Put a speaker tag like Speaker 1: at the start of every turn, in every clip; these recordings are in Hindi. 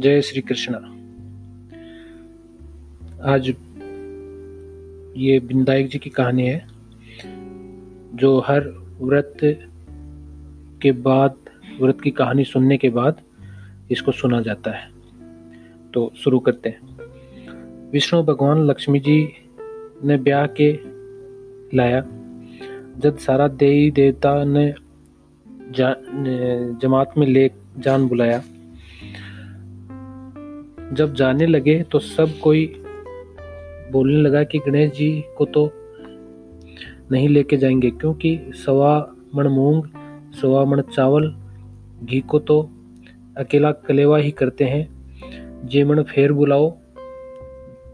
Speaker 1: जय श्री कृष्ण। आज ये बिंदायक जी की कहानी है जो हर व्रत के बाद व्रत की कहानी सुनने के बाद इसको सुना जाता है। तो शुरू करते हैं। विष्णु भगवान लक्ष्मी जी ने ब्याह के लाया। जब सारा देवी देवता ने जा, जमात में ले जान बुलाया जब जाने लगे तो सब कोई बोलने लगा कि गणेश जी को तो नहीं लेके जाएँगे, क्योंकि सवा मण मूंग, सवा मण चावल, घी को तो अकेला कलेवा ही करते हैं। जे मण फेर बुलाओ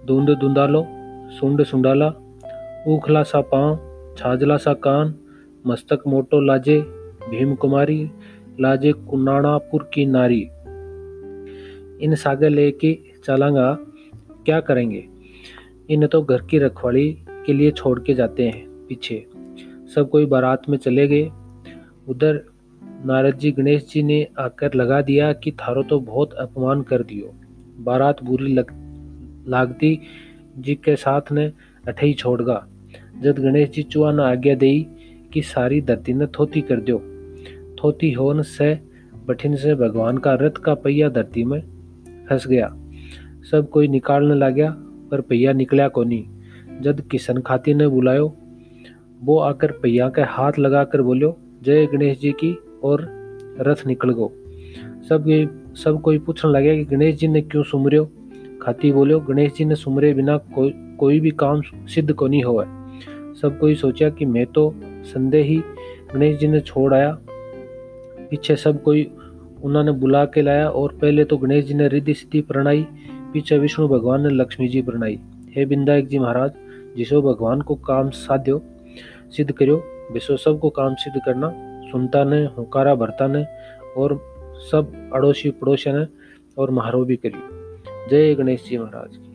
Speaker 1: धुंद धुंदालो सुंड सुंडाला उखला सा पाँव, छाजला सा कान, मस्तक मोटो लाजे भीम कुमारी लाजे कुनाणापुर की नारी। इन सागर लेके चलांगा। क्या करेंगे? इन्हें तो घर की रखवाली के लिए छोड़ के जाते हैं पीछे। सब कोई बारात में चले गए। उधर नारद जी, गणेश जी ने आकर लगा दिया कि थारो तो बहुत अपमान कर दियो। बारात बुरी लग, लागती जी के साथ ने अठई छोड़गा। जब गणेश जी चुआ ने आज्ञा दी कि सारी धरती ने थोती कर दो थोती होन से बठिन से भगवान का रथ का पहिया धरती में फंस गया। सब कोई निकालने लगा पर पहिया निकला को नहीं जब किशन खाती ने बुलायो, वो आकर पहिया के हाथ लगाकर बोलो जय गणेश जी की और रथ निकल गो। सब सब कोई पूछने लगे कि गणेश जी ने क्यों सुमरियो? खाती बोलो गणेश जी ने सुमरे बिना कोई कोई भी काम सिद्ध को नहीं हुआ सब कोई सोचा कि मैं तो संदेह ही गणेश जी ने छोड़ आया। पीछे सब कोई उन्होंने बुला के लाया और पहले तो गणेश जी ने रिद्धि सिद्धि प्रणाई पीछे विष्णु भगवान ने लक्ष्मी जी प्रणाई हे बिंदायक जी महाराज, जिसो भगवान को काम साध्यो, सिद्ध करो विश्व सबको काम सिद्ध करना, सुनता ने, हुकारा भरता ने, और सब अड़ोसी पड़ोसी ने और महारो भी करी जय गणेश जी महाराज।